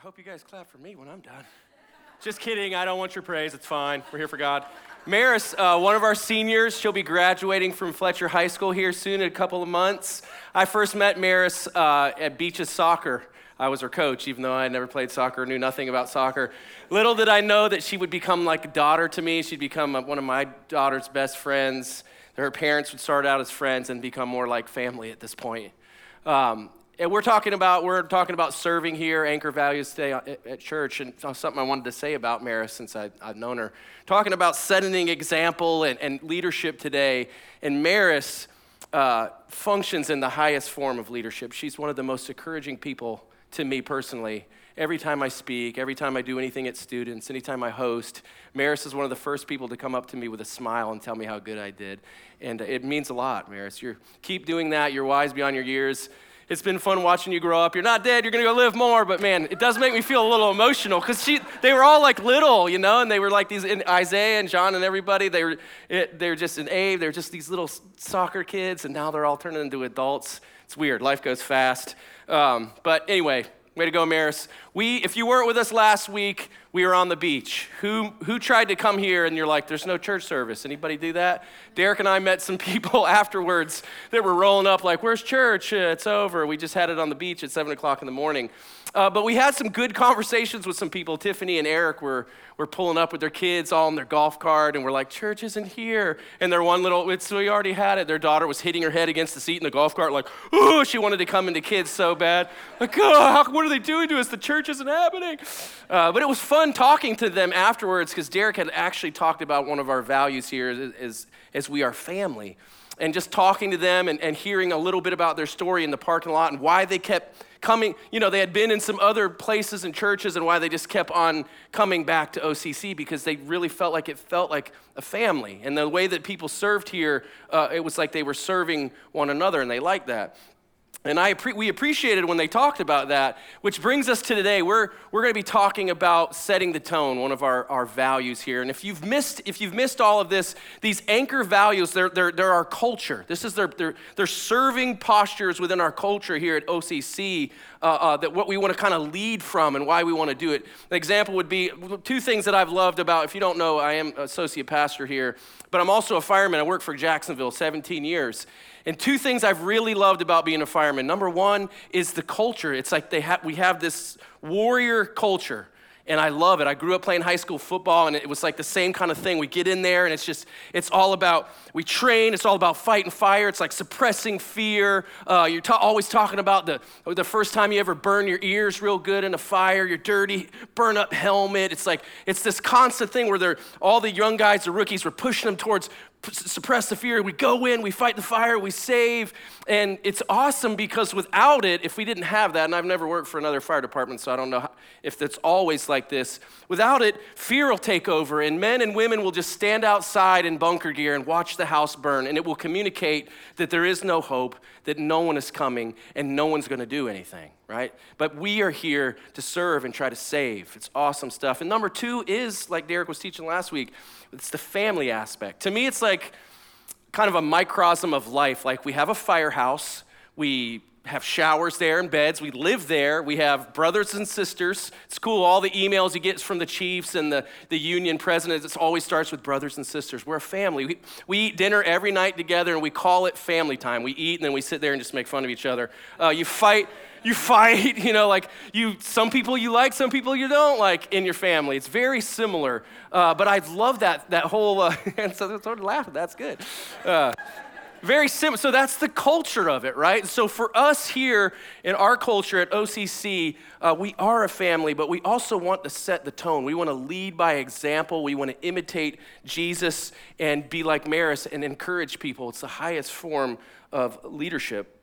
I hope you guys clap for me when I'm done. Just kidding. I don't want your praise. It's fine. We're here for God. Maris, uh, one of our seniors, she'll be graduating from Fletcher High School here soon in a couple of months. I first met Maris uh, at Beaches Soccer. I was her coach, even though I had never played soccer, knew nothing about soccer. Little did I know that she would become like a daughter to me. She'd become one of my daughter's best friends. Her parents would start out as friends and become more like family at this point. Um, and we're talking about we're talking about serving here, anchor values today at, church, and something I wanted to say about Maris since I, have known her. Talking about setting example and, and leadership today, and Maris uh, functions in the highest form of leadership. She's one of the most encouraging people to me personally. Every time I speak, every time I do anything at students, anytime I host, Maris is one of the first people to come up to me with a smile and tell me how good I did. And it means a lot, Maris. You keep doing that. You're wise beyond your years. It's been fun watching you grow up. You're not dead, you're gonna go live more, but man, it does make me feel a little emotional because they were all like little, you know, and they were like these, Isaiah and John and everybody, they were, it, they were just an Abe, they were just these little soccer kids, and now they're all turning into adults. It's weird, life goes fast. Um, but anyway, way to go, Maris. We, if you weren't with us last week, we were on the beach. Who, who tried to come here and you're like, there's no church service? Anybody do that? Derek and I met some people afterwards that were rolling up like, where's church? Uh, it's over. We just had it on the beach at 7 o'clock in the morning. Uh, but we had some good conversations with some people. Tiffany and Eric were, were pulling up with their kids all in their golf cart, and we're like, church isn't here. And their one little, it's, we already had it. Their daughter was hitting her head against the seat in the golf cart, like, oh, she wanted to come into kids so bad. Like, oh, how, what are they doing to us? The church isn't happening. Uh, but it was fun talking to them afterwards because Derek had actually talked about one of our values here is, is we are family. And just talking to them and, and hearing a little bit about their story in the parking lot and why they kept coming, you know, they had been in some other places and churches and why they just kept on coming back to OCC because they really felt like it felt like a family. And the way that people served here, uh, it was like they were serving one another and they liked that. And I, we appreciated when they talked about that, which brings us to today. We're, we're going to be talking about setting the tone, one of our, our values here. And if you've missed, if you've missed all of this, these anchor values, they're, they're, they're our culture. This is their, their, their serving postures within our culture here at OCC, uh, uh, that what we want to kind of lead from and why we want to do it. An example would be two things that I've loved about, if you don't know, I am associate pastor here, but I'm also a fireman. I worked for Jacksonville 17 years. And two things I've really loved about being a fireman. Number one is the culture. It's like they have, we have this warrior culture, and I love it. I grew up playing high school football, and it was like the same kind of thing. We get in there, and it's just, it's all about, we train, it's all about fighting fire. It's like suppressing fear. Uh, you're ta- always talking about the, the first time you ever burn your ears real good in a fire, your dirty, burn up helmet. It's like, it's this constant thing where they're, all the young guys, the rookies, were pushing them towards suppress the fear. We go in, we fight the fire, we save. And it's awesome because without it, if we didn't have that, and I've never worked for another fire department, so I don't know if it's always like this, without it, fear will take over, and men and women will just stand outside in bunker gear and watch the house burn, and it will communicate that there is no hope, that no one is coming, and no one's going to do anything, right? But we are here to serve and try to save. It's awesome stuff. And number two is, like Derek was teaching last week, it's the family aspect. To me, it's like kind of a microcosm of life. Like we have a firehouse, we have showers there and beds. We live there. We have brothers and sisters. It's cool. All the emails you get from the chiefs and the, the union presidents, it always starts with brothers and sisters. We're a family. We, we eat dinner every night together and we call it family time. We eat and then we sit there and just make fun of each other. Uh, you fight you fight, you know, like you, some people you like, some people you don't like in your family. It's very similar. Uh, but I love that, that whole, uh, and so sort of laughing, that's good. Very simple. So that's the culture of it, right? So for us here in our culture at OCC, uh, we are a family, but we also want to set the tone. We want to lead by example. We want to imitate Jesus and be like Maris and encourage people. It's the highest form of leadership.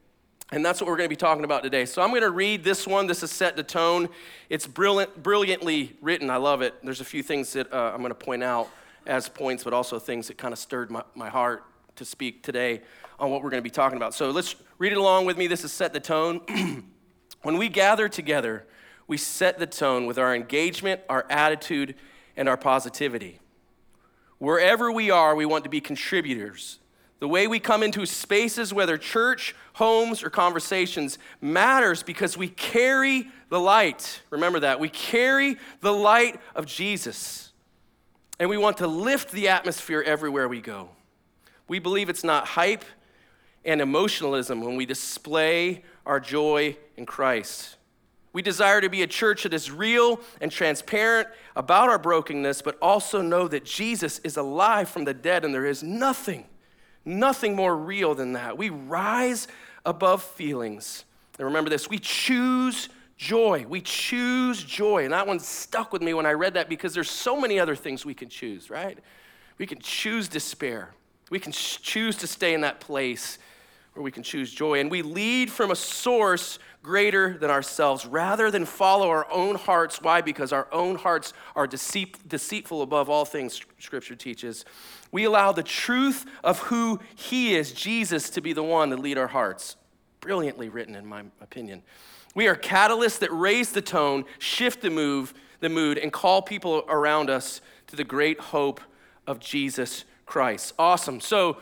And that's what we're going to be talking about today. So I'm going to read this one. This is set the tone. It's brilliant, brilliantly written. I love it. There's a few things that uh, I'm going to point out as points, but also things that kind of stirred my, my heart to speak today on what we're going to be talking about. So let's read it along with me. This is set the tone. when we gather together, we set the tone with our engagement, our attitude, and our positivity. Wherever we are, we want to be contributors The way we come into spaces, whether church, homes, or conversations, matters because we carry the light. Remember that. We carry the light of Jesus. And we want to lift the atmosphere everywhere we go. We believe it's not hype and emotionalism when we display our joy in Christ. We desire to be a church that is real and transparent about our brokenness, but also know that Jesus is alive from the dead and there is nothing, nothing more real than that. We rise above feelings. And remember this we choose joy. We choose joy. And that one stuck with me when I read that because there's so many other things we can choose, right? We can choose despair. We can choose to stay in that place where we can choose joy. And we lead from a source greater than ourselves rather than follow our own hearts. Why? Because our own hearts are deceit, deceitful above all things, Scripture teaches. We allow the truth of who He is, Jesus, to be the one to lead our hearts. Brilliantly written, in my opinion. We are catalysts that raise the tone, shift the move, the mood, and call people around us to the great hope of Jesus Christ. Awesome. So,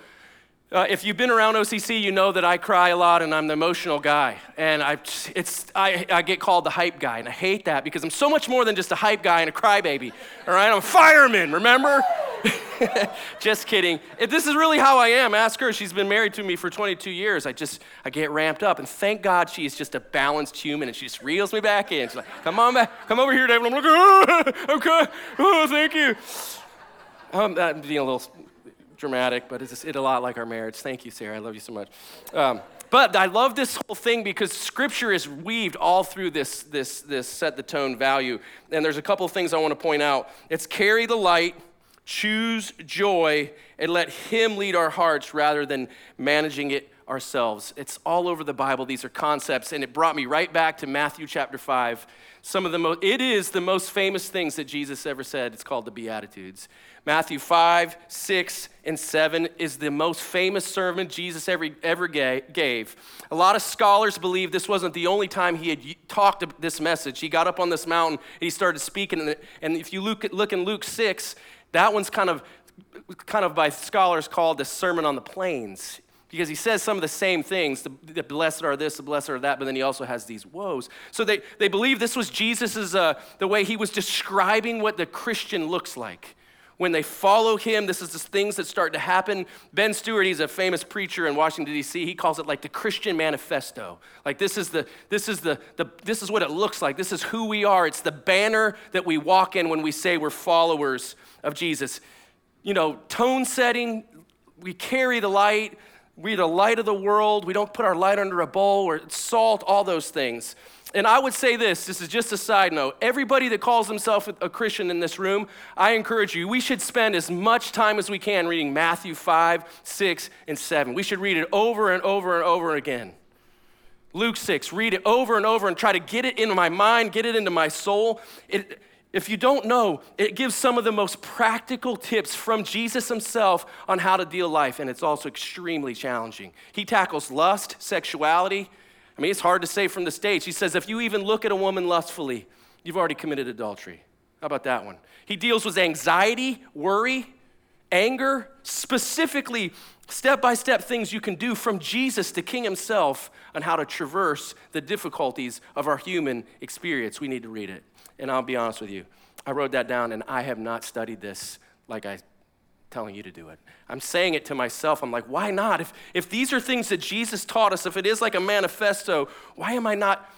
uh, if you've been around OCC, you know that I cry a lot and I'm the emotional guy. And I, it's, I, I get called the hype guy, and I hate that because I'm so much more than just a hype guy and a crybaby. All right, I'm a fireman, remember? just kidding. If this is really how I am, ask her. She's been married to me for 22 years. I just, I get ramped up. And thank God she is just a balanced human and she just reels me back in. She's like, come on back, come over here, David. I'm like, oh, okay, oh, thank you. Um, I'm being a little dramatic, but it's, a lot like our marriage. Thank you, Sarah. I love you so much. Um, but I love this whole thing because scripture is weaved all through this, this, this set the tone value. And there's a couple of things I want to point out. It's carry the light, choose joy, and let Him lead our hearts rather than managing it ourselves. It's all over the Bible. These are concepts. And it brought me right back to Matthew chapter 5. Some of the most, it is the most famous things that Jesus ever said. It's called the Beatitudes. Matthew 5, 6, and 7 is the most famous sermon Jesus ever, ever gave. A lot of scholars believe this wasn't the only time he had talked this message. He got up on this mountain and he started speaking. And if you look, look in Luke 6, that one's kind of, kind of by scholars called the Sermon on the Plains because he says some of the same things the, the, blessed are this the blessed are that but then he also has these woes so they, they believe this was jesus' uh, the way he was describing what the christian looks like when they follow him, this is the things that start to happen. Ben Stuart, he's a famous preacher in Washington, D.C. He calls it like the Christian manifesto. Like this is the this is the, the this is what it looks like. This is who we are. It's the banner that we walk in when we say we're followers of Jesus. You know, tone setting, we carry the light, we're the light of the world. We don't put our light under a bowl or salt, all those things. And I would say this this is just a side note. Everybody that calls himself a Christian in this room, I encourage you, we should spend as much time as we can reading Matthew 5, 6, and 7. We should read it over and over and over again. Luke 6, read it over and over and try to get it into my mind, get it into my soul. It, if you don't know, it gives some of the most practical tips from Jesus himself on how to deal life, and it's also extremely challenging. He tackles lust, sexuality, I mean, it's hard to say from the stage. He says, if you even look at a woman lustfully, you've already committed adultery. How about that one? He deals with anxiety, worry, anger, specifically step by step things you can do from Jesus, the King Himself, on how to traverse the difficulties of our human experience. We need to read it. And I'll be honest with you, I wrote that down and I have not studied this like I'm telling you to do it. I'm saying it to myself. I'm like, why not? If, if these are things that Jesus taught us, if it is like a manifesto, why am I not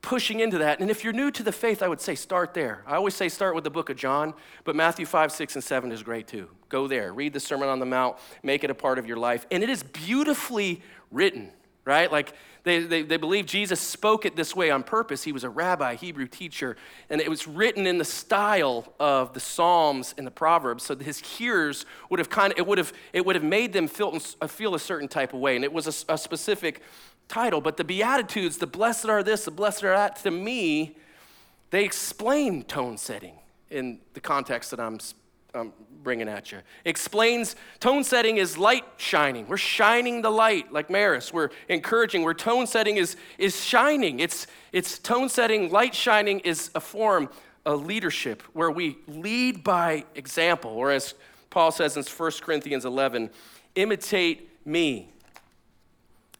pushing into that? And if you're new to the faith, I would say start there. I always say start with the book of John, but Matthew 5, 6, and 7 is great too. Go there, read the Sermon on the Mount, make it a part of your life. And it is beautifully written, right? Like they, they, they believe Jesus spoke it this way on purpose. He was a rabbi, Hebrew teacher, and it was written in the style of the Psalms and the Proverbs. So his hearers would have kind of, it would have, it would have made them feel, feel a certain type of way. And it was a, a specific title. But the Beatitudes, the blessed are this, the blessed are that, to me, they explain tone setting in the context that I'm I'm bringing at you. Explains tone setting is light shining. We're shining the light, like Maris. We're encouraging. Where tone setting is, is shining. It's, it's tone setting, light shining is a form of leadership where we lead by example. Or as Paul says in 1 Corinthians 11, imitate me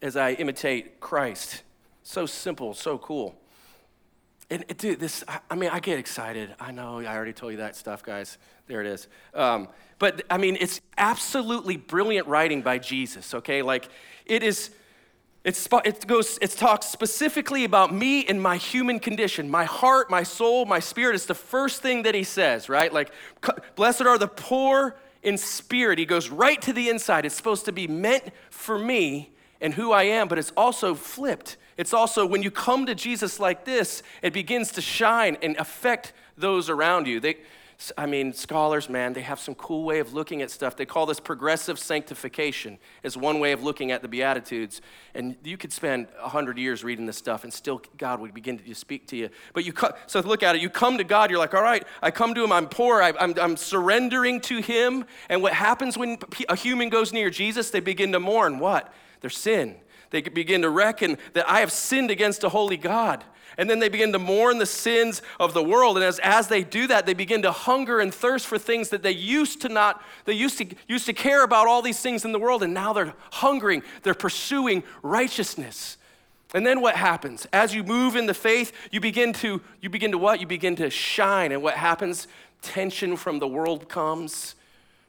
as I imitate Christ. So simple, so cool. And dude, this, I mean, I get excited. I know, I already told you that stuff, guys. There it is. Um, but I mean, it's absolutely brilliant writing by Jesus, okay? Like, it is, it's, it goes, it talks specifically about me and my human condition, my heart, my soul, my spirit. It's the first thing that he says, right? Like, blessed are the poor in spirit. He goes right to the inside. It's supposed to be meant for me and who I am, but it's also flipped. It's also when you come to Jesus like this, it begins to shine and affect those around you. They, I mean, scholars, man, they have some cool way of looking at stuff. They call this progressive sanctification as one way of looking at the Beatitudes. And you could spend 100 years reading this stuff and still God would begin to speak to you. But you, so look at it. You come to God, you're like, all right, I come to him, I'm poor, I, I'm, I'm surrendering to him. And what happens when a human goes near Jesus? They begin to mourn what? Their sin. They begin to reckon that I have sinned against a holy God. And then they begin to mourn the sins of the world. And as, as they do that, they begin to hunger and thirst for things that they used to not, they used to, used to care about all these things in the world. And now they're hungering, they're pursuing righteousness. And then what happens? As you move in the faith, you begin to, you begin to what? You begin to shine. And what happens? Tension from the world comes,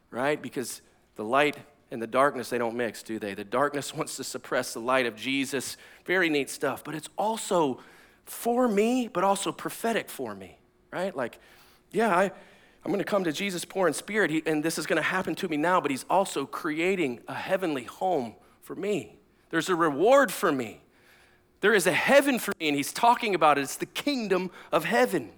right? Because the light and the darkness, they don't mix, do they? The darkness wants to suppress the light of Jesus. Very neat stuff. But it's also for me, but also prophetic for me, right? Like, yeah, I, I'm going to come to Jesus poor in spirit, he, and this is going to happen to me now, but He's also creating a heavenly home for me. There's a reward for me. There is a heaven for me, and He's talking about it. It's the kingdom of heaven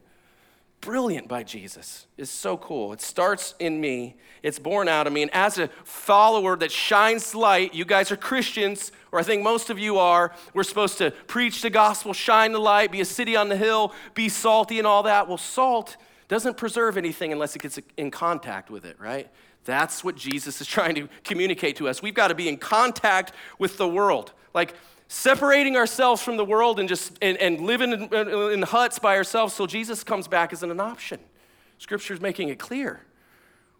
brilliant by Jesus. It's so cool. It starts in me, it's born out of me. And as a follower that shines light, you guys are Christians, or I think most of you are. We're supposed to preach the gospel, shine the light, be a city on the hill, be salty and all that. Well, salt doesn't preserve anything unless it gets in contact with it, right? That's what Jesus is trying to communicate to us. We've got to be in contact with the world. Like, separating ourselves from the world and just and, and living in, in huts by ourselves till jesus comes back isn't an option. Scripture is making it clear.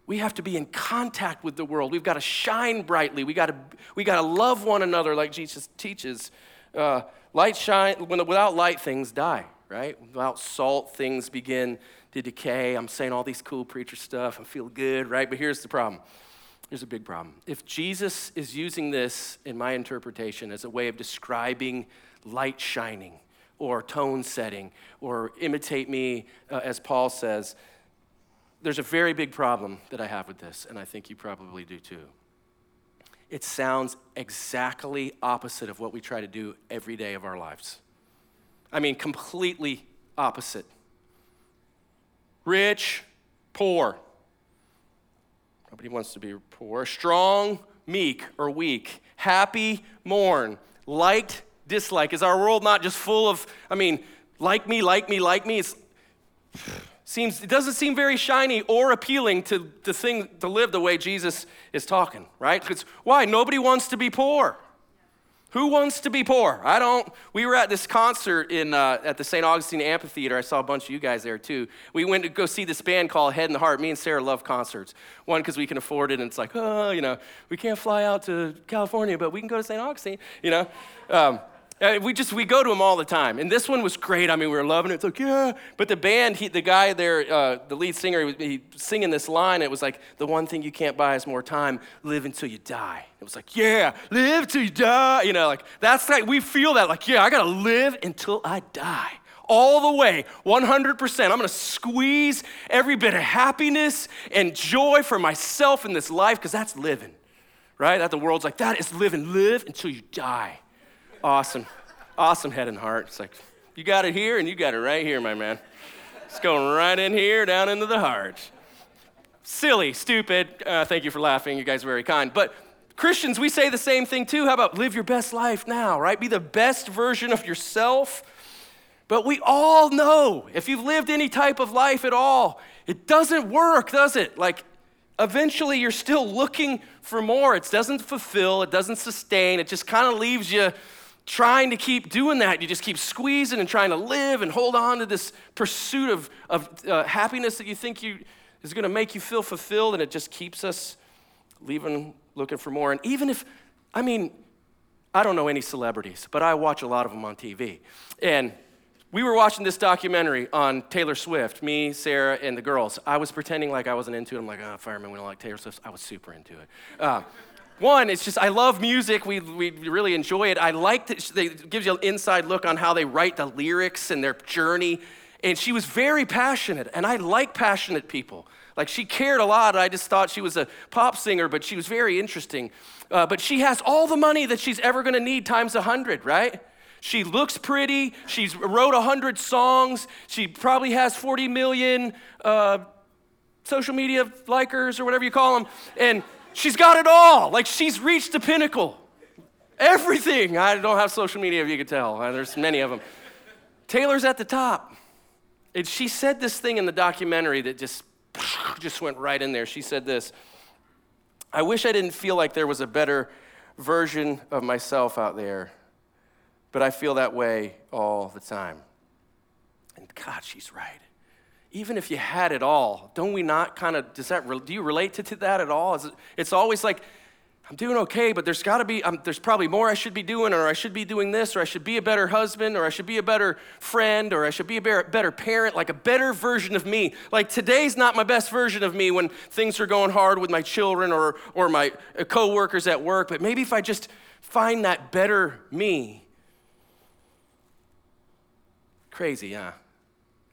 We have to be in contact with the world. We've got to shine brightly. We got to we got to love one another like jesus teaches. Uh, light shine when, without light things die right? Without salt things begin to decay. I'm saying all these cool preacher stuff i feel good right? But here's the problem Here's a big problem. If Jesus is using this, in my interpretation, as a way of describing light shining or tone setting or imitate me, uh, as Paul says, there's a very big problem that I have with this, and I think you probably do too. It sounds exactly opposite of what we try to do every day of our lives. I mean, completely opposite. Rich, poor, Nobody wants to be poor. Strong, meek, or weak. Happy, mourn. Liked, dislike. Is our world not just full of, I mean, like me, like me, like me? It's, seems, it doesn't seem very shiny or appealing to, to, thing, to live the way Jesus is talking, right? Because why? Nobody wants to be poor. Who wants to be poor? I don't. We were at this concert in, uh, at the St. Augustine Amphitheater. I saw a bunch of you guys there too. We went to go see this band called Head and the Heart. Me and Sarah love concerts. One, because we can afford it, and it's like, oh, you know, we can't fly out to California, but we can go to St. Augustine, you know? Um, we just we go to them all the time, and this one was great. I mean, we were loving it. It's like yeah, but the band, he, the guy there, uh, the lead singer, he was he singing this line. It was like the one thing you can't buy is more time. Live until you die. It was like yeah, live till you die. You know, like that's like we feel that like yeah, I gotta live until I die all the way, 100%. I'm gonna squeeze every bit of happiness and joy for myself in this life because that's living, right? That the world's like, that is living. Live until you die. Awesome. Awesome head and heart. It's like, you got it here and you got it right here, my man. It's going right in here, down into the heart. Silly, stupid. Uh, thank you for laughing. You guys are very kind. But Christians, we say the same thing too. How about live your best life now, right? Be the best version of yourself. But we all know if you've lived any type of life at all, it doesn't work, does it? Like, eventually you're still looking for more. It doesn't fulfill, it doesn't sustain, it just kind of leaves you trying to keep doing that. You just keep squeezing and trying to live and hold on to this pursuit of, of uh, happiness that you think you, is going to make you feel fulfilled, and it just keeps us leaving looking for more. And even if, I mean, I don't know any celebrities, but I watch a lot of them on TV. And we were watching this documentary on Taylor Swift, me, Sarah, and the girls. I was pretending like I wasn't into it. I'm like, oh, fireman, we don't like Taylor Swift. I was super into it. Uh, one, it's just, I love music. We, we really enjoy it. I like that it gives you an inside look on how they write the lyrics and their journey. And she was very passionate, and I like passionate people. Like she cared a lot. I just thought she was a pop singer, but she was very interesting. Uh, but she has all the money that she's ever gonna need times a hundred, right? She looks pretty. She's wrote 100 songs. She probably has 40 million uh, social media likers or whatever you call them. And she's got it all. Like she's reached the pinnacle. Everything. I don't have social media, if you could tell. Uh, there's many of them. Taylor's at the top. And she said this thing in the documentary that just, just went right in there. She said this I wish I didn't feel like there was a better version of myself out there but I feel that way all the time. And God, she's right. Even if you had it all, don't we not kind of, does that, do you relate to, to that at all? It, it's always like, I'm doing okay, but there's got to be, um, there's probably more I should be doing, or I should be doing this, or I should be a better husband, or I should be a better friend, or I should be a better parent, like a better version of me. Like today's not my best version of me when things are going hard with my children or, or my uh, coworkers at work, but maybe if I just find that better me, Crazy, huh?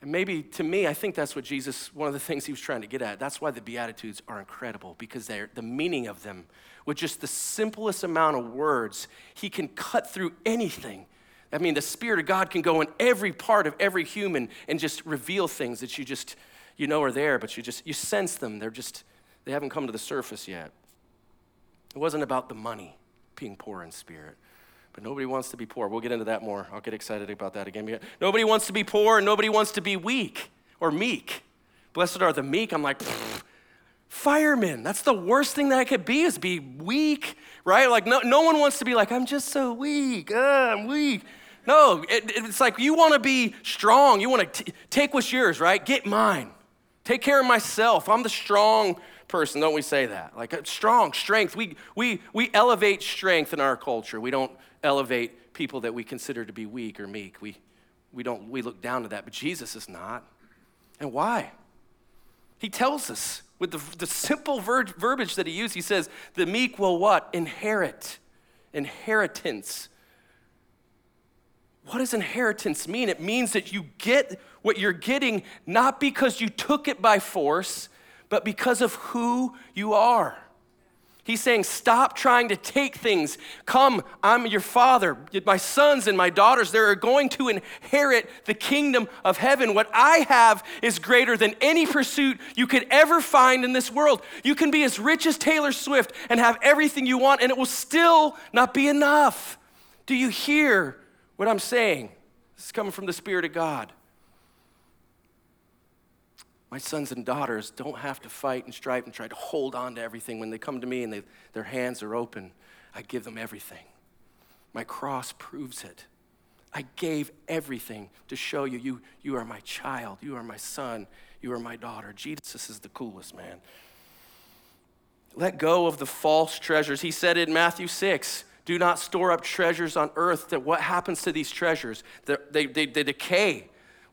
And maybe to me, I think that's what Jesus, one of the things he was trying to get at. That's why the Beatitudes are incredible, because they're the meaning of them, with just the simplest amount of words, he can cut through anything. I mean, the Spirit of God can go in every part of every human and just reveal things that you just, you know are there, but you just, you sense them. They're just, they haven't come to the surface yet. It wasn't about the money, being poor in spirit. But nobody wants to be poor. We'll get into that more. I'll get excited about that again. Nobody wants to be poor and nobody wants to be weak or meek. Blessed are the meek. I'm like, firemen. That's the worst thing that I could be is be weak, right? Like, no, no one wants to be like, I'm just so weak. Uh, I'm weak. No, it, it's like you want to be strong. You want to take what's yours, right? Get mine. Take care of myself. I'm the strong person. Don't we say that? Like uh, strong, strength. We, we, we elevate strength in our culture. We don't elevate people that we consider to be weak or meek. We, we don't we look down to that, but Jesus is not. And why? He tells us with the, the simple ver- verbiage that he used, he says, the meek will what? Inherit. Inheritance. What does inheritance mean? It means that you get what you're getting not because you took it by force, but because of who you are. He's saying, Stop trying to take things. Come, I'm your father. My sons and my daughters, they're going to inherit the kingdom of heaven. What I have is greater than any pursuit you could ever find in this world. You can be as rich as Taylor Swift and have everything you want, and it will still not be enough. Do you hear what I'm saying? This is coming from the Spirit of God. My sons and daughters don't have to fight and strive and try to hold on to everything. When they come to me and they, their hands are open, I give them everything. My cross proves it. I gave everything to show you, you, you are my child, you are my son, you are my daughter. Jesus is the coolest, man. Let go of the false treasures. He said in Matthew 6 do not store up treasures on earth. That what happens to these treasures? They, they, they, they decay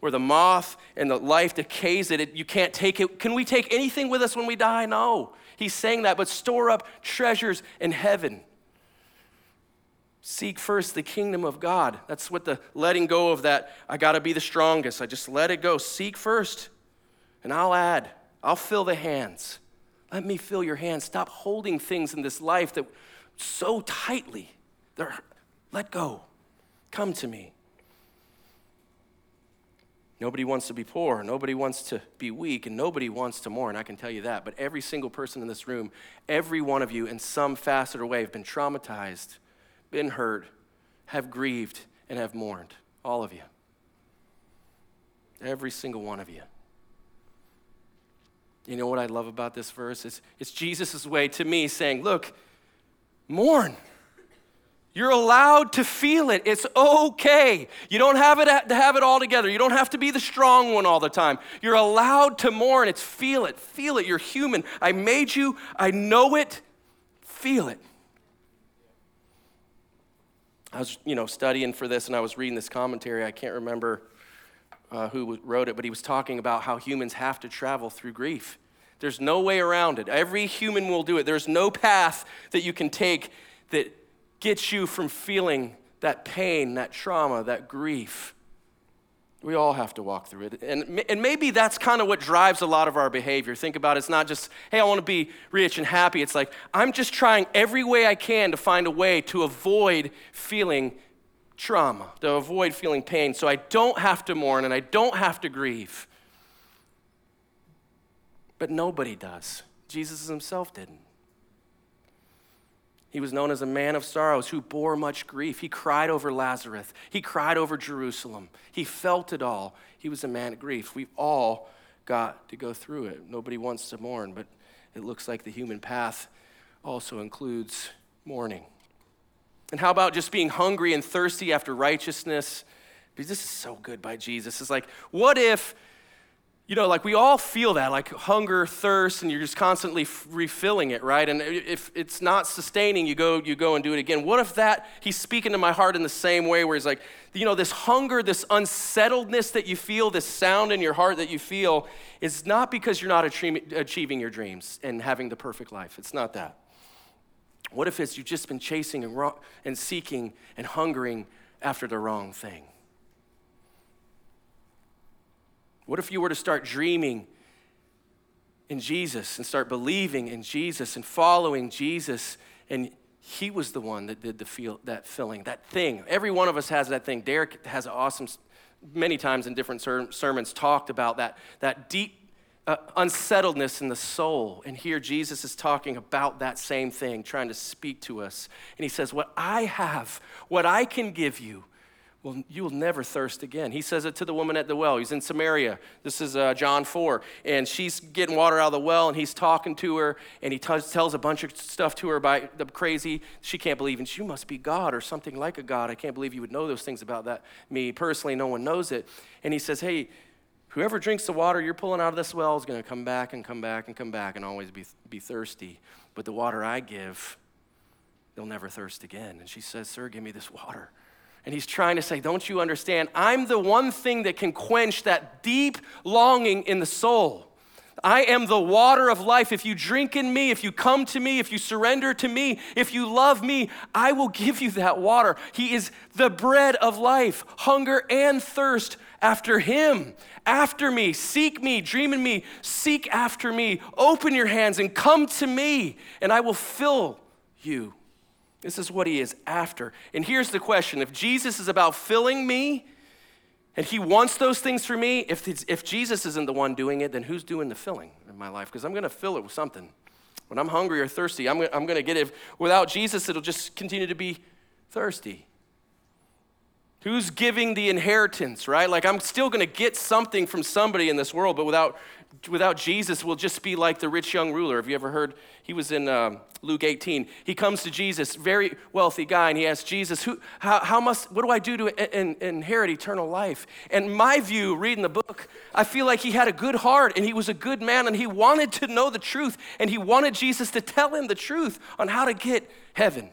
where the moth and the life decays it, it, you can't take it. Can we take anything with us when we die? No. He's saying that, but store up treasures in heaven. Seek first the kingdom of God. That's what the letting go of that, I gotta be the strongest. I just let it go. Seek first, and I'll add, I'll fill the hands. Let me fill your hands. Stop holding things in this life that so tightly. They're, let go. Come to me. Nobody wants to be poor. Nobody wants to be weak. And nobody wants to mourn. I can tell you that. But every single person in this room, every one of you, in some facet or way, have been traumatized, been hurt, have grieved, and have mourned. All of you. Every single one of you. You know what I love about this verse? It's, it's Jesus' way to me saying, Look, mourn. You're allowed to feel it. It's okay. You don't have it to have it all together. You don't have to be the strong one all the time. You're allowed to mourn. It's feel it. Feel it. You're human. I made you. I know it. Feel it. I was, you know, studying for this and I was reading this commentary. I can't remember uh, who wrote it, but he was talking about how humans have to travel through grief. There's no way around it. Every human will do it. There's no path that you can take that gets you from feeling that pain, that trauma, that grief. We all have to walk through it. And, and maybe that's kind of what drives a lot of our behavior. Think about it. It's not just, hey, I want to be rich and happy. It's like, I'm just trying every way I can to find a way to avoid feeling trauma, to avoid feeling pain, so I don't have to mourn and I don't have to grieve. But nobody does. Jesus himself didn't. He was known as a man of sorrows who bore much grief. He cried over Lazarus. He cried over Jerusalem. He felt it all. He was a man of grief. We've all got to go through it. Nobody wants to mourn, but it looks like the human path also includes mourning. And how about just being hungry and thirsty after righteousness? Because this is so good by Jesus. It's like, what if you know, like we all feel that, like hunger, thirst, and you're just constantly f- refilling it, right? And if it's not sustaining, you go, you go and do it again. What if that, he's speaking to my heart in the same way, where he's like, you know, this hunger, this unsettledness that you feel, this sound in your heart that you feel, is not because you're not achieving your dreams and having the perfect life. It's not that. What if it's you've just been chasing and, ro- and seeking and hungering after the wrong thing? What if you were to start dreaming in Jesus and start believing in Jesus and following Jesus and he was the one that did the feel that filling, that thing. Every one of us has that thing. Derek has awesome, many times in different ser- sermons, talked about that, that deep uh, unsettledness in the soul. And here Jesus is talking about that same thing, trying to speak to us. And he says, What I have, what I can give you, well, you will never thirst again. He says it to the woman at the well. He's in Samaria. This is uh, John 4. And she's getting water out of the well, and he's talking to her, and he t- tells a bunch of stuff to her about the crazy. She can't believe, and you must be God or something like a God. I can't believe you would know those things about that. Me personally, no one knows it. And he says, Hey, whoever drinks the water you're pulling out of this well is going to come back and come back and come back and always be, be thirsty. But the water I give, they'll never thirst again. And she says, Sir, give me this water. And he's trying to say, Don't you understand? I'm the one thing that can quench that deep longing in the soul. I am the water of life. If you drink in me, if you come to me, if you surrender to me, if you love me, I will give you that water. He is the bread of life, hunger and thirst after him, after me. Seek me, dream in me, seek after me. Open your hands and come to me, and I will fill you this is what he is after. And here's the question if Jesus is about filling me, and he wants those things for me, if, if Jesus isn't the one doing it, then who's doing the filling in my life? Because I'm going to fill it with something. When I'm hungry or thirsty, I'm, I'm going to get it. Without Jesus, it'll just continue to be thirsty. Who's giving the inheritance, right? Like, I'm still going to get something from somebody in this world, but without without Jesus, we'll just be like the rich young ruler. Have you ever heard? He was in um, Luke 18. He comes to Jesus, very wealthy guy, and he asks Jesus, Who, how, how must, what do I do to in, inherit eternal life? And my view, reading the book, I feel like he had a good heart and he was a good man and he wanted to know the truth and he wanted Jesus to tell him the truth on how to get heaven.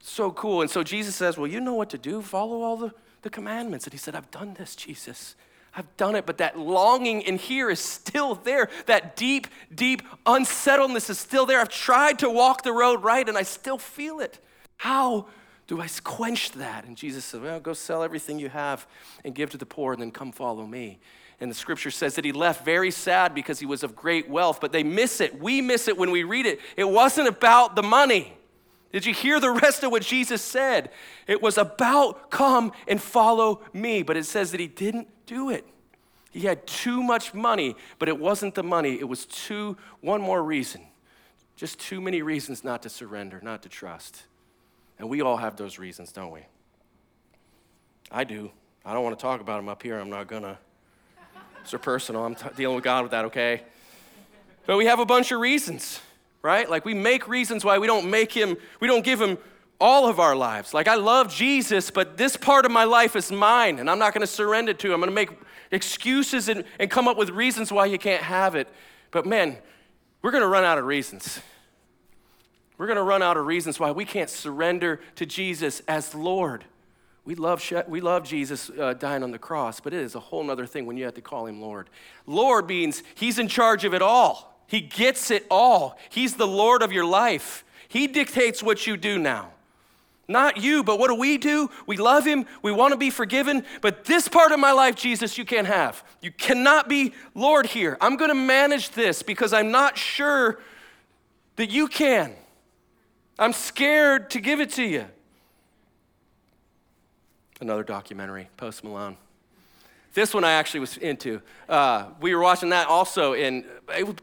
So cool. And so Jesus says, Well, you know what to do. Follow all the, the commandments. And he said, I've done this, Jesus. I've done it, but that longing in here is still there. That deep, deep unsettledness is still there. I've tried to walk the road right and I still feel it. How do I quench that? And Jesus said, Well, go sell everything you have and give to the poor and then come follow me. And the scripture says that he left very sad because he was of great wealth, but they miss it. We miss it when we read it. It wasn't about the money. Did you hear the rest of what Jesus said? It was about come and follow me, but it says that he didn't do it. He had too much money, but it wasn't the money. It was too, one more reason. Just too many reasons not to surrender, not to trust. And we all have those reasons, don't we? I do. I don't want to talk about them up here. I'm not going to. They're personal. I'm t- dealing with God with that, okay? But we have a bunch of reasons, right? Like we make reasons why we don't make him, we don't give him all of our lives. Like, I love Jesus, but this part of my life is mine, and I'm not going to surrender to him. I'm going to make excuses and, and come up with reasons why you can't have it. But man, we're going to run out of reasons. We're going to run out of reasons why we can't surrender to Jesus as Lord. We love, we love Jesus uh, dying on the cross, but it is a whole other thing when you have to call him Lord. Lord means he's in charge of it all. He gets it all. He's the Lord of your life. He dictates what you do now. Not you, but what do we do? We love him. We want to be forgiven. But this part of my life, Jesus, you can't have. You cannot be Lord here. I'm going to manage this because I'm not sure that you can. I'm scared to give it to you. Another documentary, Post Malone. This one I actually was into. Uh, we were watching that also in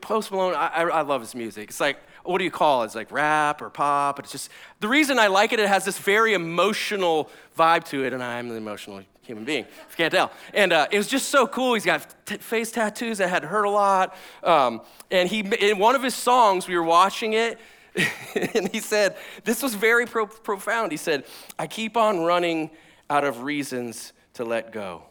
Post Malone. I, I, love his music. It's like what do you call it? It's like rap or pop. It's just the reason I like it. It has this very emotional vibe to it, and I'm an emotional human being. If you can't tell. And uh, it was just so cool. He's got t- face tattoos that had hurt a lot. Um, and he in one of his songs, we were watching it. and he said, This was very pro- profound. He said, I keep on running out of reasons to let go.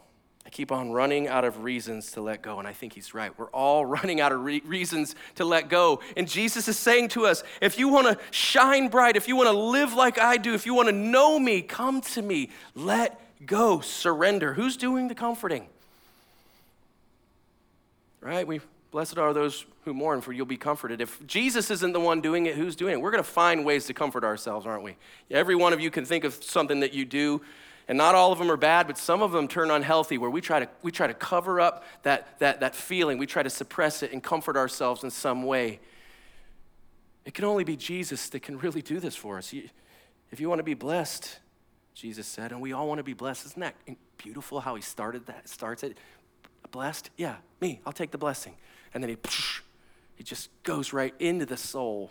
I keep on running out of reasons to let go. And I think he's right. We're all running out of re- reasons to let go. And Jesus is saying to us if you want to shine bright, if you want to live like I do, if you want to know me, come to me. Let go. Surrender. Who's doing the comforting? Right? We blessed are those who mourn, for you'll be comforted. If Jesus isn't the one doing it, who's doing it? We're going to find ways to comfort ourselves, aren't we? Every one of you can think of something that you do and not all of them are bad, but some of them turn unhealthy where we try to, we try to cover up that, that, that feeling. We try to suppress it and comfort ourselves in some way. It can only be Jesus that can really do this for us. If you want to be blessed, Jesus said, and we all want to be blessed. Isn't that beautiful how he started that, starts it? Blessed? Yeah, me, I'll take the blessing. And then he, he just goes right into the soul.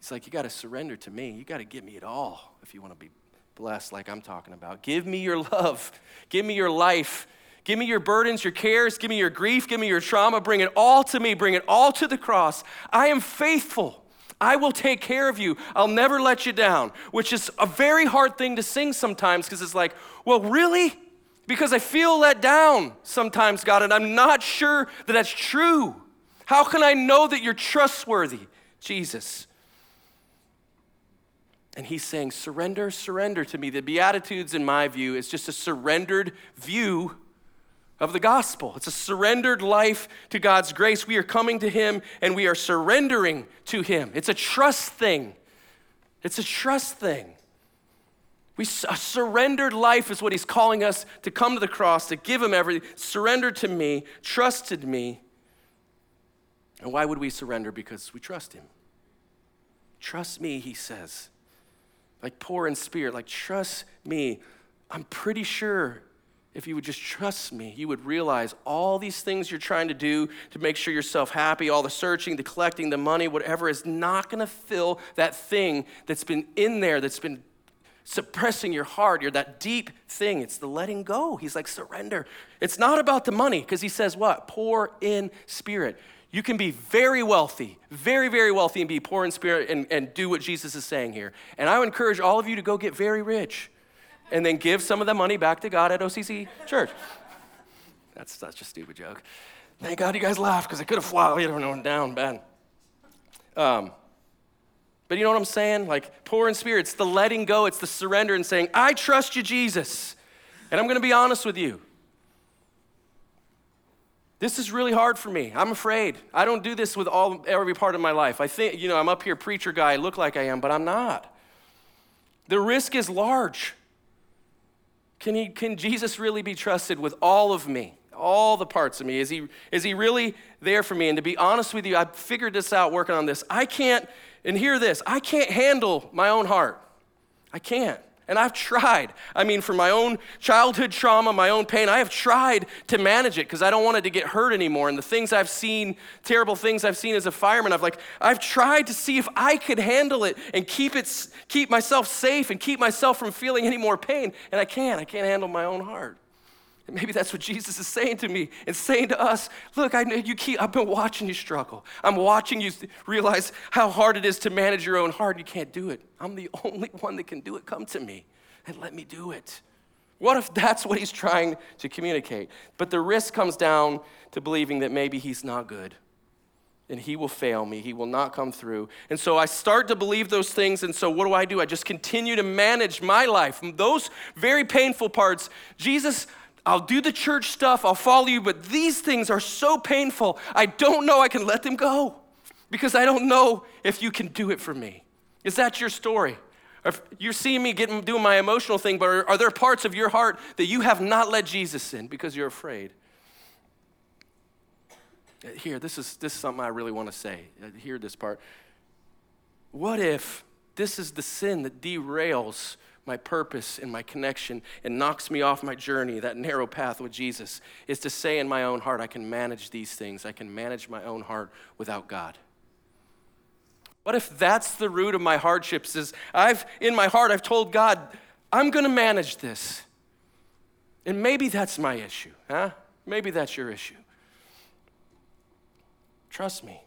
He's like, you got to surrender to me. You got to give me it all if you want to be blessed like I'm talking about. Give me your love. Give me your life. Give me your burdens, your cares. Give me your grief. Give me your trauma. Bring it all to me. Bring it all to the cross. I am faithful. I will take care of you. I'll never let you down, which is a very hard thing to sing sometimes because it's like, well, really? Because I feel let down sometimes, God, and I'm not sure that that's true. How can I know that you're trustworthy, Jesus? And he's saying, Surrender, surrender to me. The Beatitudes, in my view, is just a surrendered view of the gospel. It's a surrendered life to God's grace. We are coming to him and we are surrendering to him. It's a trust thing. It's a trust thing. We, a surrendered life is what he's calling us to come to the cross, to give him everything. Surrender to me, trusted me. And why would we surrender? Because we trust him. Trust me, he says like poor in spirit, like trust me. I'm pretty sure if you would just trust me, you would realize all these things you're trying to do to make sure yourself happy, all the searching, the collecting, the money, whatever, is not going to fill that thing that's been in there, that's been suppressing your heart. You're that deep thing. It's the letting go. He's like, surrender. It's not about the money, because he says what? Poor in spirit. You can be very wealthy, very, very wealthy, and be poor in spirit and, and do what Jesus is saying here. And I would encourage all of you to go get very rich and then give some of the money back to God at OCC Church. That's such a stupid joke. Thank God you guys laughed because I could have you know, down bad. Um, but you know what I'm saying? Like poor in spirit, it's the letting go, it's the surrender and saying, I trust you, Jesus. And I'm going to be honest with you. This is really hard for me. I'm afraid. I don't do this with all every part of my life. I think, you know, I'm up here preacher guy, I look like I am, but I'm not. The risk is large. Can, he, can Jesus really be trusted with all of me, all the parts of me? Is he, is he really there for me? And to be honest with you, I figured this out working on this. I can't, and hear this, I can't handle my own heart. I can't. And I've tried. I mean, for my own childhood trauma, my own pain, I have tried to manage it because I don't want it to get hurt anymore. And the things I've seen, terrible things I've seen as a fireman, I've like, I've tried to see if I could handle it and keep it, keep myself safe and keep myself from feeling any more pain. And I can't. I can't handle my own heart. And maybe that's what Jesus is saying to me and saying to us. Look, I know you keep, I've been watching you struggle. I'm watching you realize how hard it is to manage your own heart. You can't do it. I'm the only one that can do it. Come to me and let me do it. What if that's what he's trying to communicate? But the risk comes down to believing that maybe he's not good. and he will fail me. He will not come through. And so I start to believe those things. And so what do I do? I just continue to manage my life. Those very painful parts, Jesus, I'll do the church stuff, I'll follow you, but these things are so painful, I don't know I can let them go because I don't know if you can do it for me. Is that your story? You're seeing me getting, doing my emotional thing, but are, are there parts of your heart that you have not let Jesus in because you're afraid? Here, this is, this is something I really want to say. Uh, hear this part. What if this is the sin that derails my purpose and my connection and knocks me off my journey, that narrow path with Jesus, is to say in my own heart, I can manage these things. I can manage my own heart without God. What if that's the root of my hardships? Is I've in my heart I've told God, I'm going to manage this. And maybe that's my issue, huh? Maybe that's your issue. Trust me.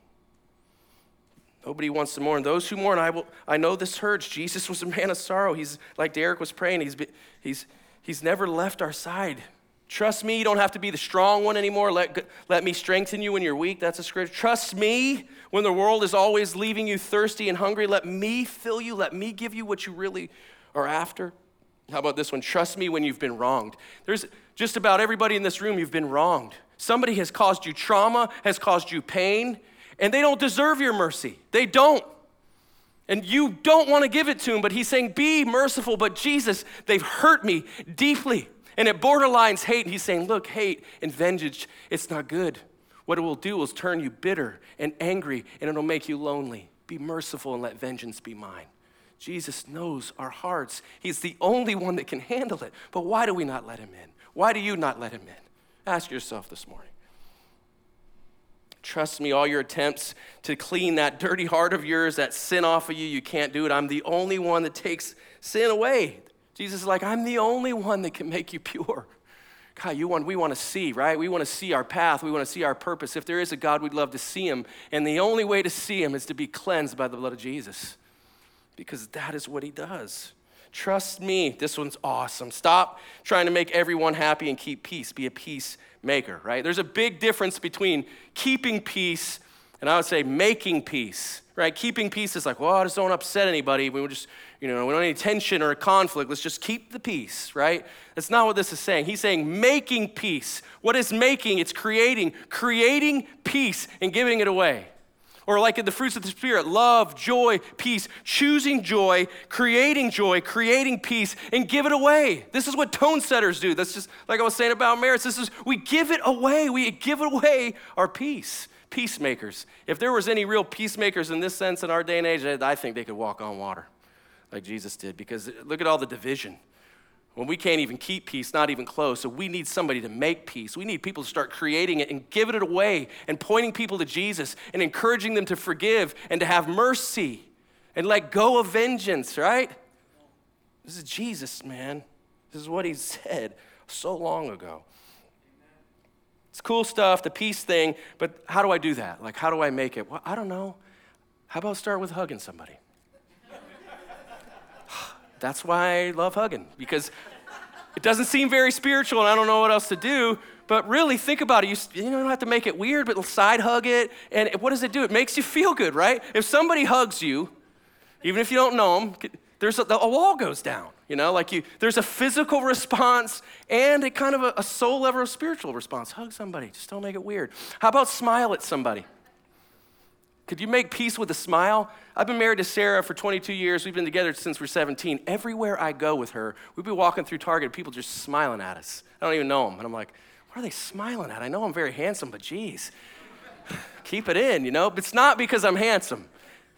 Nobody wants to mourn. Those who mourn, I will. I know this hurts. Jesus was a man of sorrow. He's like Derek was praying. He's he's he's never left our side. Trust me. You don't have to be the strong one anymore. Let let me strengthen you when you're weak. That's a scripture. Trust me when the world is always leaving you thirsty and hungry. Let me fill you. Let me give you what you really are after. How about this one? Trust me when you've been wronged. There's just about everybody in this room. You've been wronged. Somebody has caused you trauma, has caused you pain, and they don't deserve your mercy. They don't. And you don't want to give it to them, but he's saying, Be merciful. But Jesus, they've hurt me deeply. And it borderlines hate. And he's saying, Look, hate and vengeance, it's not good. What it will do is turn you bitter and angry, and it'll make you lonely. Be merciful and let vengeance be mine. Jesus knows our hearts. He's the only one that can handle it. But why do we not let him in? Why do you not let him in? Ask yourself this morning. Trust me, all your attempts to clean that dirty heart of yours, that sin off of you, you can't do it. I'm the only one that takes sin away. Jesus is like, I'm the only one that can make you pure. God, you want, we want to see, right? We want to see our path. We want to see our purpose. If there is a God, we'd love to see him. And the only way to see him is to be cleansed by the blood of Jesus because that is what he does. Trust me, this one's awesome. Stop trying to make everyone happy and keep peace. Be a peacemaker, right? There's a big difference between keeping peace and I would say making peace, right? Keeping peace is like, well, I just don't upset anybody. We just, you know, we don't need tension or a conflict. Let's just keep the peace, right? That's not what this is saying. He's saying making peace. What is making? It's creating, creating peace and giving it away. Or like in the fruits of the Spirit love, joy, peace, choosing joy, creating joy, creating peace, and give it away. This is what tone setters do. That's just like I was saying about marriage. This is, we give it away. We give away our peace. Peacemakers. If there was any real peacemakers in this sense in our day and age, I think they could walk on water like Jesus did because look at all the division when we can't even keep peace, not even close. So we need somebody to make peace. We need people to start creating it and giving it away and pointing people to Jesus and encouraging them to forgive and to have mercy and let go of vengeance, right? This is Jesus, man. This is what he said so long ago. It's cool stuff, the peace thing, but how do I do that? Like, how do I make it? Well, I don't know. How about start with hugging somebody? That's why I love hugging, because it doesn't seem very spiritual and I don't know what else to do. But really, think about it. You, you don't have to make it weird, but side hug it. And what does it do? It makes you feel good, right? If somebody hugs you, even if you don't know them, there's a, a wall goes down. You know, like you, there's a physical response and a kind of a, a soul level of spiritual response. Hug somebody, just don't make it weird. How about smile at somebody? Could you make peace with a smile? I've been married to Sarah for 22 years. We've been together since we're 17. Everywhere I go with her, we'd be walking through Target, people just smiling at us. I don't even know them. And I'm like, what are they smiling at? I know I'm very handsome, but geez, keep it in, you know? But it's not because I'm handsome.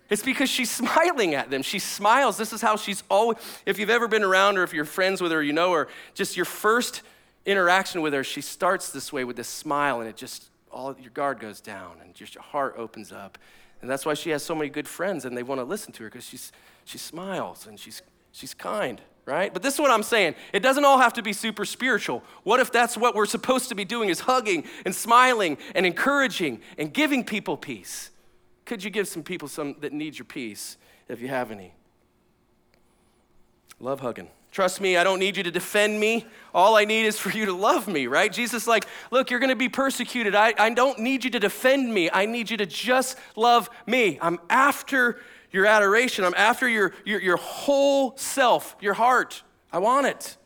It's because she's smiling at them. She smiles. This is how she's always, if you've ever been around her, if you're friends with her, you know her, just your first interaction with her, she starts this way with this smile, and it just all your guard goes down and just your heart opens up. And that's why she has so many good friends and they want to listen to her because she's she smiles and she's she's kind, right? But this is what I'm saying. It doesn't all have to be super spiritual. What if that's what we're supposed to be doing is hugging and smiling and encouraging and giving people peace? Could you give some people some that need your peace if you have any? Love hugging. Trust me, I don't need you to defend me. All I need is for you to love me, right? Jesus like, look, you're going to be persecuted. I, I don't need you to defend me. I need you to just love me. I'm after your adoration. I'm after your, your, your whole self, your heart. I want it.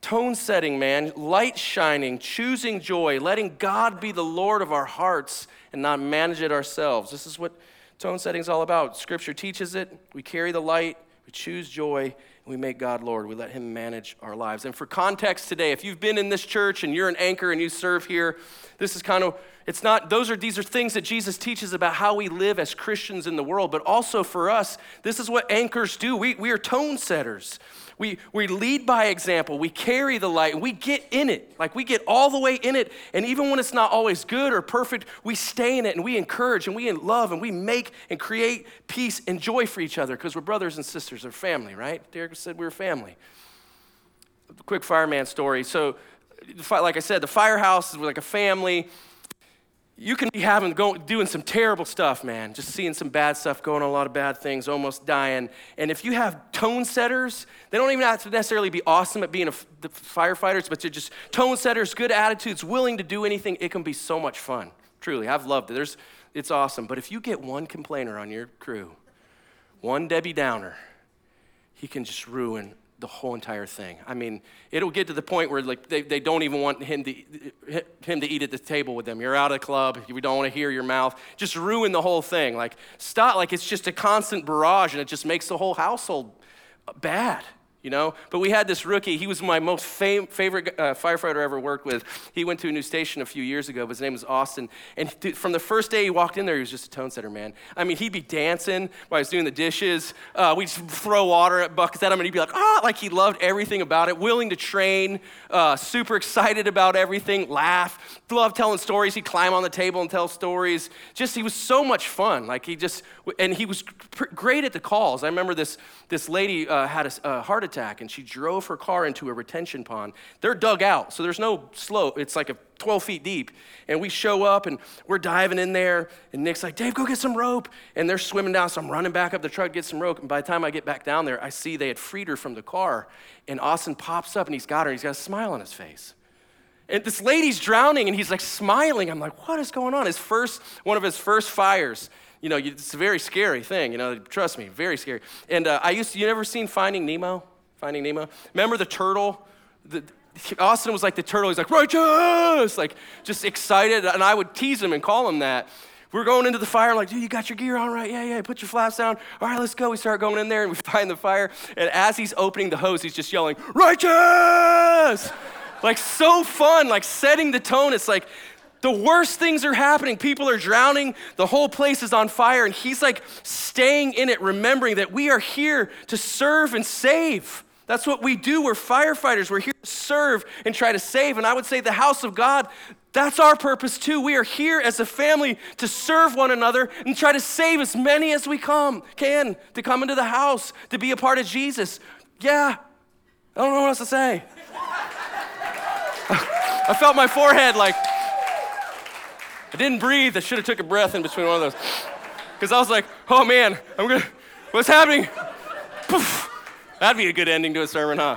Tone setting, man, light shining, choosing joy, letting God be the Lord of our hearts and not manage it ourselves. This is what tone setting is all about. Scripture teaches it. We carry the light, we choose joy, we make God Lord. We let Him manage our lives. And for context today, if you've been in this church and you're an anchor and you serve here, this is kind of it's not those are these are things that Jesus teaches about how we live as Christians in the world, but also for us, this is what anchors do. We, we are tone setters. We, we lead by example. We carry the light we get in it. Like we get all the way in it. And even when it's not always good or perfect, we stay in it and we encourage and we love and we make and create peace and joy for each other because we're brothers and sisters, we're family, right? Said we are family. Quick fireman story. So, like I said, the firehouse is like a family you can be having going, doing some terrible stuff, man. Just seeing some bad stuff, going on a lot of bad things, almost dying. And if you have tone setters, they don't even have to necessarily be awesome at being a, the firefighters, but they're just tone setters, good attitudes, willing to do anything. It can be so much fun. Truly, I've loved it. There's, it's awesome. But if you get one complainer on your crew, one Debbie Downer, he can just ruin the whole entire thing. I mean, it'll get to the point where like they, they don't even want him to, him to eat at the table with them. You're out of the club. We don't want to hear your mouth. Just ruin the whole thing. Like stop. Like it's just a constant barrage, and it just makes the whole household bad you know? But we had this rookie. He was my most fam- favorite uh, firefighter I ever worked with. He went to a new station a few years ago. His name was Austin. And th- from the first day he walked in there, he was just a tone setter, man. I mean, he'd be dancing while he was doing the dishes. Uh, we'd throw water at buckets at him, and he'd be like, ah, like he loved everything about it, willing to train, uh, super excited about everything, laugh, loved telling stories. He'd climb on the table and tell stories. Just, he was so much fun. Like, he just, and he was pr- great at the calls. I remember this, this lady uh, had a, a heart attack attack and she drove her car into a retention pond. They're dug out, so there's no slope. It's like a 12 feet deep. And we show up and we're diving in there. And Nick's like, Dave, go get some rope. And they're swimming down. So I'm running back up the truck, get some rope. And by the time I get back down there, I see they had freed her from the car. And Austin pops up and he's got her. And he's got a smile on his face. And this lady's drowning and he's like smiling. I'm like, what is going on? His first, one of his first fires you know, it's a very scary thing, you know, trust me, very scary. And uh, I used to, you never seen Finding Nemo? Finding Nemo. Remember the turtle? The, Austin was like the turtle. He's like, righteous! Like, just excited. And I would tease him and call him that. We're going into the fire. I'm like, dude, you got your gear on, right? Yeah, yeah. Put your flaps down. All right, let's go. We start going in there and we find the fire. And as he's opening the hose, he's just yelling, righteous! like, so fun, like setting the tone. It's like, the worst things are happening. People are drowning. The whole place is on fire. And he's like staying in it, remembering that we are here to serve and save. That's what we do. We're firefighters. We're here to serve and try to save. And I would say the house of God, that's our purpose too. We are here as a family to serve one another and try to save as many as we come can to come into the house to be a part of Jesus. Yeah, I don't know what else to say. I felt my forehead like I didn't breathe. I should have took a breath in between one of those because I was like, oh man, I'm gonna. What's happening? Poof. That'd be a good ending to a sermon, huh?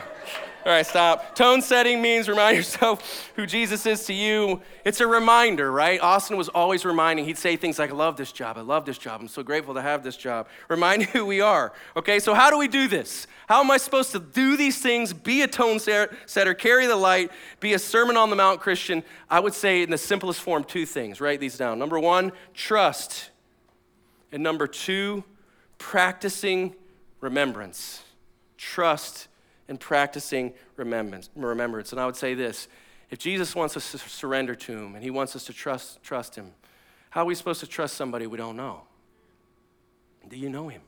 All right, stop. Tone setting means remind yourself who Jesus is to you. It's a reminder, right? Austin was always reminding. He'd say things like, I love this job. I love this job. I'm so grateful to have this job. Remind who we are. Okay, so how do we do this? How am I supposed to do these things, be a tone setter, carry the light, be a Sermon on the Mount Christian? I would say, in the simplest form, two things. Write these down. Number one, trust. And number two, practicing remembrance trust and practicing remembrance. And I would say this if Jesus wants us to surrender to him and he wants us to trust, trust him, how are we supposed to trust somebody we don't know? Do you know him?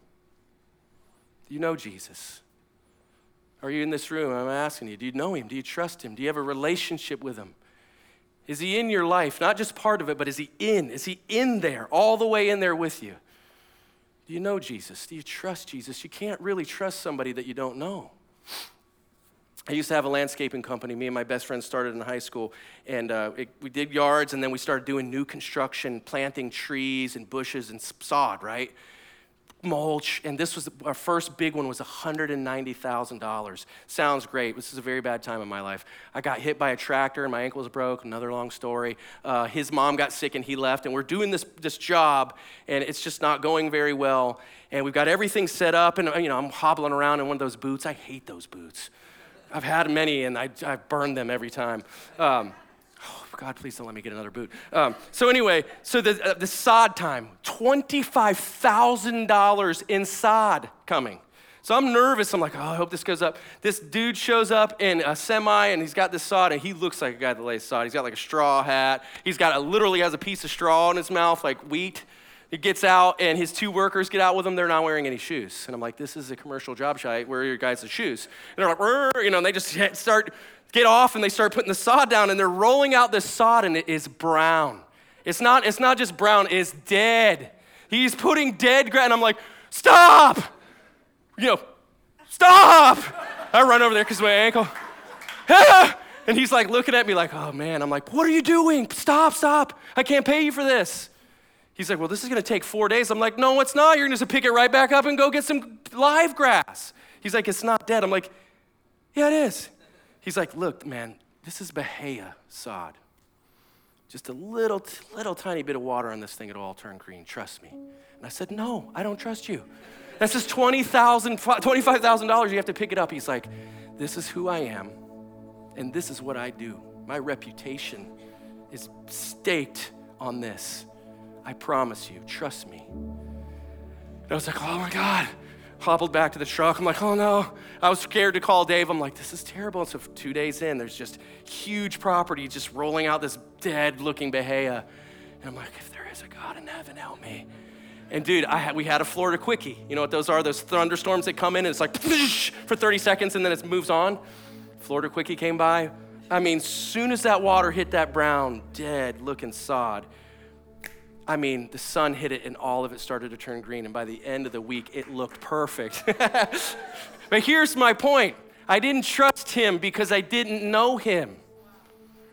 Do you know Jesus? Are you in this room? I'm asking you, do you know him? Do you trust him? Do you have a relationship with him? Is he in your life? Not just part of it, but is he in? Is he in there, all the way in there with you? Do you know Jesus? Do you trust Jesus? You can't really trust somebody that you don't know. I used to have a landscaping company. Me and my best friend started in high school, and uh, it, we did yards, and then we started doing new construction, planting trees and bushes and sod, right? Mulch, and this was our first big one was $190,000. Sounds great. This is a very bad time in my life. I got hit by a tractor and my ankle was broke. Another long story. Uh, his mom got sick and he left, and we're doing this this job, and it's just not going very well. And we've got everything set up, and you know I'm hobbling around in one of those boots. I hate those boots. I've had many, and I I burned them every time. Um, God, please don't let me get another boot. Um, so anyway, so the, uh, the sod time, $25,000 in sod coming. So I'm nervous. I'm like, oh, I hope this goes up. This dude shows up in a semi and he's got this sod and he looks like a guy that lays sod. He's got like a straw hat. He's got a, literally has a piece of straw in his mouth, like wheat. He gets out and his two workers get out with him. They're not wearing any shoes. And I'm like, this is a commercial job site. Where are your guys' shoes? And they're like, you know, and they just start get off and they start putting the sod down and they're rolling out this sod and it is brown. It's not, it's not just brown, it's dead. He's putting dead grass. And I'm like, stop! You know, stop! I run over there because my ankle. and he's like looking at me like, oh man. I'm like, what are you doing? Stop, stop. I can't pay you for this. He's like, well, this is going to take four days. I'm like, no, it's not. You're going to just pick it right back up and go get some live grass. He's like, it's not dead. I'm like, yeah, it is. He's like, Look, man, this is Bahia sod. Just a little, little tiny bit of water on this thing, it'll all turn green. Trust me. And I said, No, I don't trust you. That's just $20,000, $25,000. You have to pick it up. He's like, This is who I am, and this is what I do. My reputation is staked on this. I promise you, trust me. And I was like, Oh my God hobbled back to the truck. I'm like, oh no. I was scared to call Dave. I'm like, this is terrible. And so two days in, there's just huge property just rolling out this dead looking Bahia. And I'm like, if there is a God in heaven, help me. And dude, I had, we had a Florida quickie. You know what those are? Those thunderstorms that come in and it's like for 30 seconds and then it moves on. Florida quickie came by. I mean, soon as that water hit that brown, dead looking sod, I mean, the sun hit it and all of it started to turn green. And by the end of the week, it looked perfect. but here's my point I didn't trust him because I didn't know him.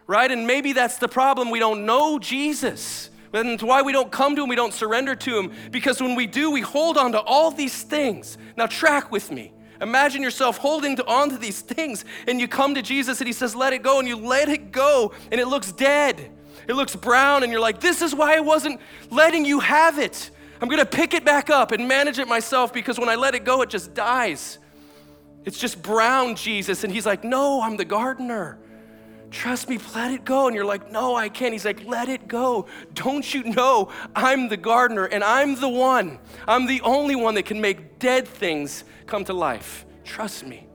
Right? And maybe that's the problem. We don't know Jesus. And why we don't come to him, we don't surrender to him. Because when we do, we hold on to all these things. Now, track with me. Imagine yourself holding on to these things, and you come to Jesus and he says, Let it go, and you let it go, and it looks dead. It looks brown, and you're like, this is why I wasn't letting you have it. I'm gonna pick it back up and manage it myself because when I let it go, it just dies. It's just brown, Jesus. And he's like, no, I'm the gardener. Trust me, let it go. And you're like, no, I can't. He's like, let it go. Don't you know I'm the gardener and I'm the one, I'm the only one that can make dead things come to life. Trust me.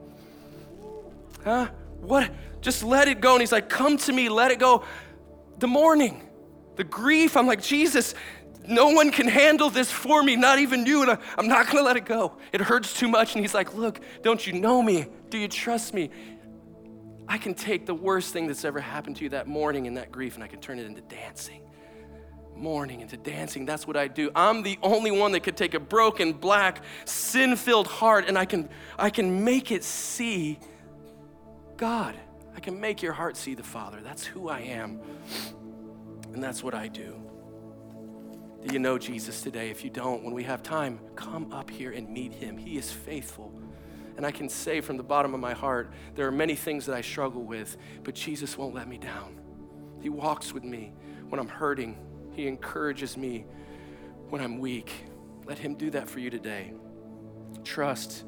Huh? What? Just let it go. And he's like, come to me, let it go the mourning, the grief. I'm like, Jesus, no one can handle this for me, not even you, and I'm not gonna let it go. It hurts too much. And he's like, Look, don't you know me? Do you trust me? I can take the worst thing that's ever happened to you, that mourning and that grief, and I can turn it into dancing. Mourning into dancing, that's what I do. I'm the only one that could take a broken, black, sin filled heart and I can, I can make it see God. I can make your heart see the Father. That's who I am, and that's what I do. Do you know Jesus today? If you don't, when we have time, come up here and meet him. He is faithful. And I can say from the bottom of my heart, there are many things that I struggle with, but Jesus won't let me down. He walks with me when I'm hurting, He encourages me when I'm weak. Let Him do that for you today. Trust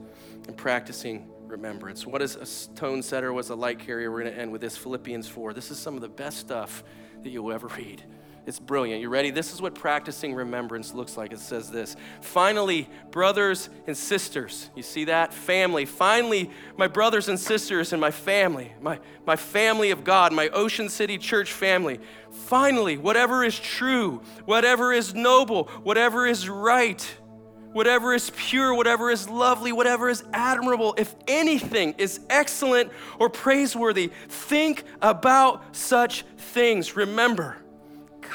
in practicing remembrance. What is a tone setter? Was a light carrier? We're going to end with this Philippians 4. This is some of the best stuff that you'll ever read. It's brilliant. You ready? This is what practicing remembrance looks like. It says this Finally, brothers and sisters, you see that? Family. Finally, my brothers and sisters and my family, my, my family of God, my Ocean City church family. Finally, whatever is true, whatever is noble, whatever is right whatever is pure, whatever is lovely, whatever is admirable, if anything is excellent or praiseworthy, think about such things. Remember,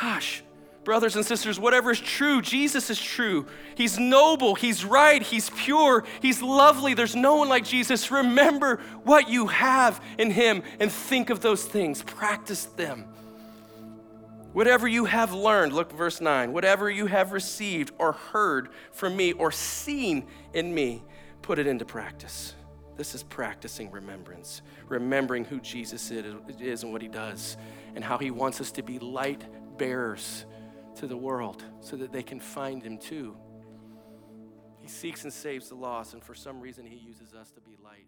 gosh, brothers and sisters, whatever is true, Jesus is true. He's noble, He's right, He's pure, He's lovely. There's no one like Jesus. Remember what you have in Him and think of those things, practice them Whatever you have learned, look verse 9, whatever you have received or heard from me or seen in me, put it into practice. This is practicing remembrance, remembering who Jesus is and what he does, and how he wants us to be light bearers to the world so that they can find him too. He seeks and saves the lost, and for some reason, he uses us to be light.